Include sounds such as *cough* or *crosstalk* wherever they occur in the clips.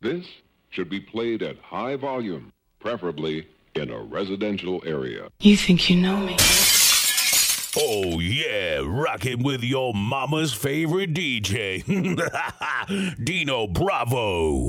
This should be played at high volume, preferably in a residential area. You think you know me? Oh yeah, rocking with your mama's favorite DJ, *laughs* Dino Bravo.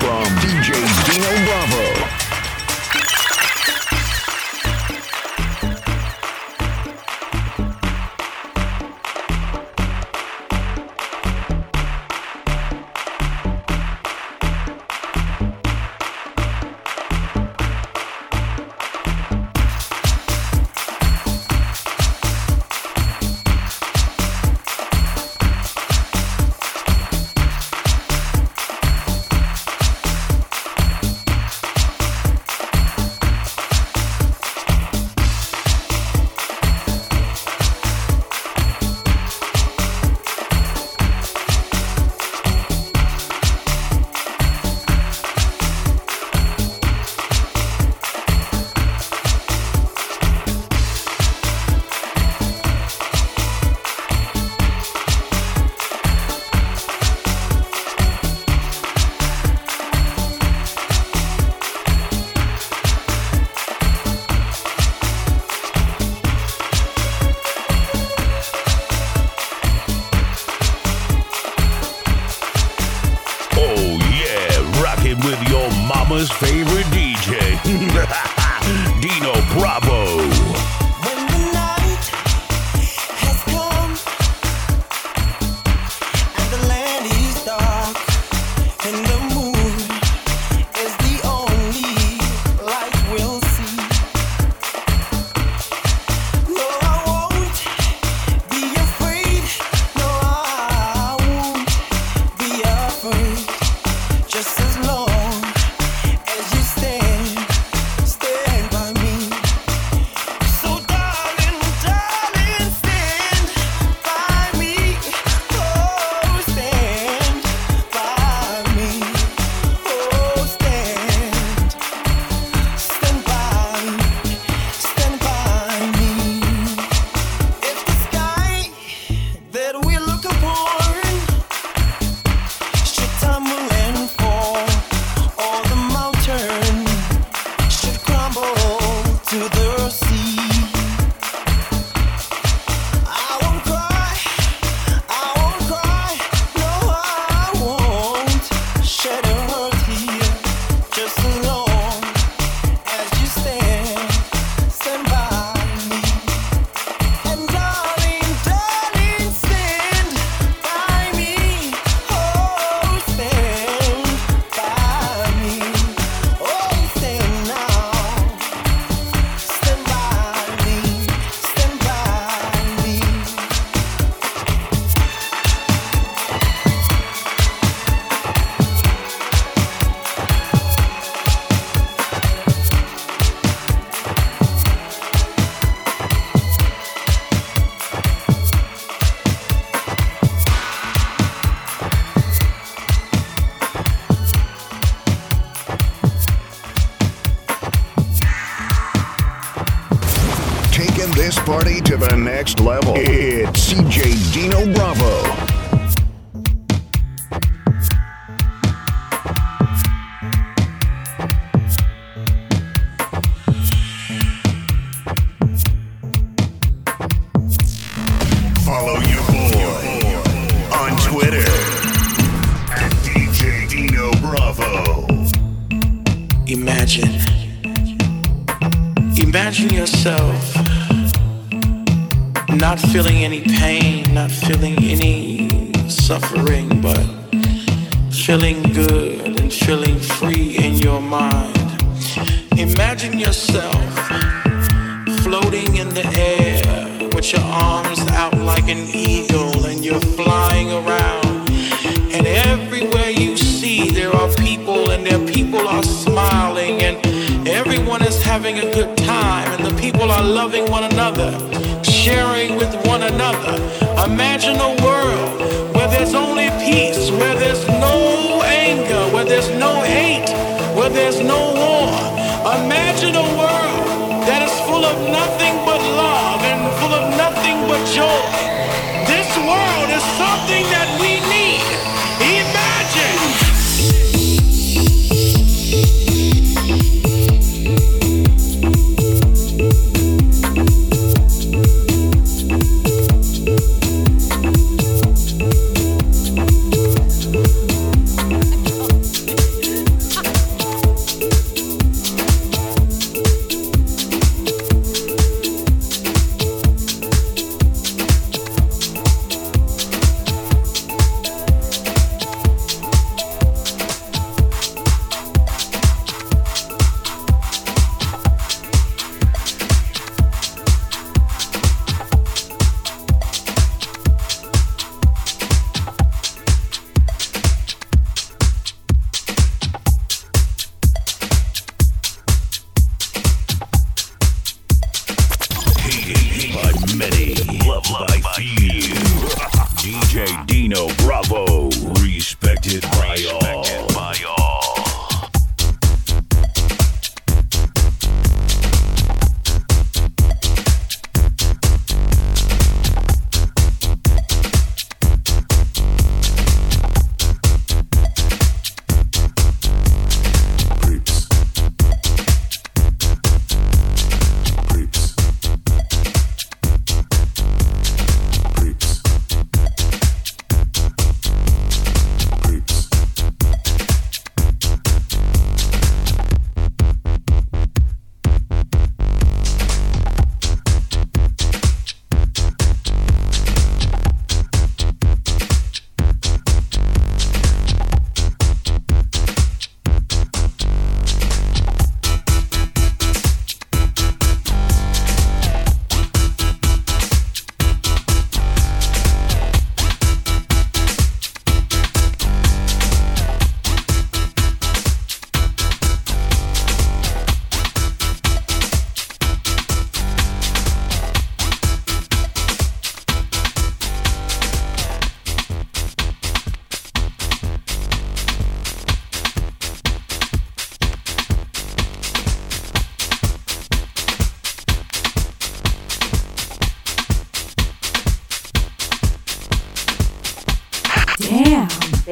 from DJ Dino Bravo. Put your arms out like an eagle and you're flying around. And everywhere you see, there are people and their people are smiling and everyone is having a good time and the people are loving one another, sharing with one another. Imagine a world where there's only peace, where there's no anger, where there's no hate, where there's no by few. *laughs* DJ Dino Bravo, respected by all. By all.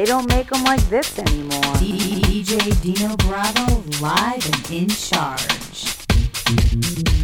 Don't make them like this anymore. DJ Dino Bravo live and in charge.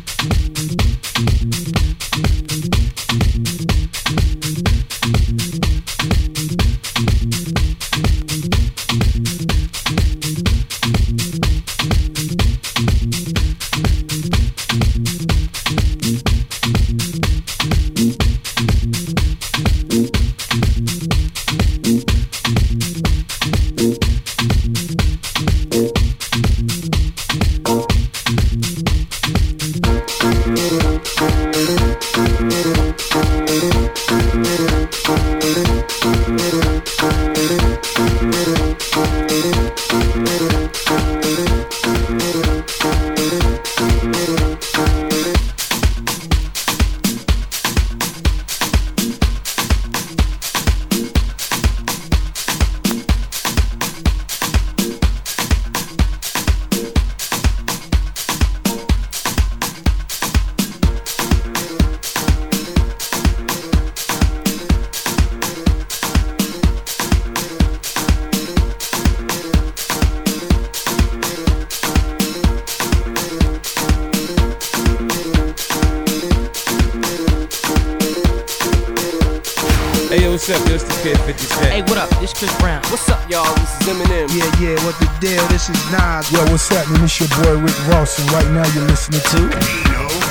Yo, what's happening? It's your boy Rick Ross, and right now you're listening to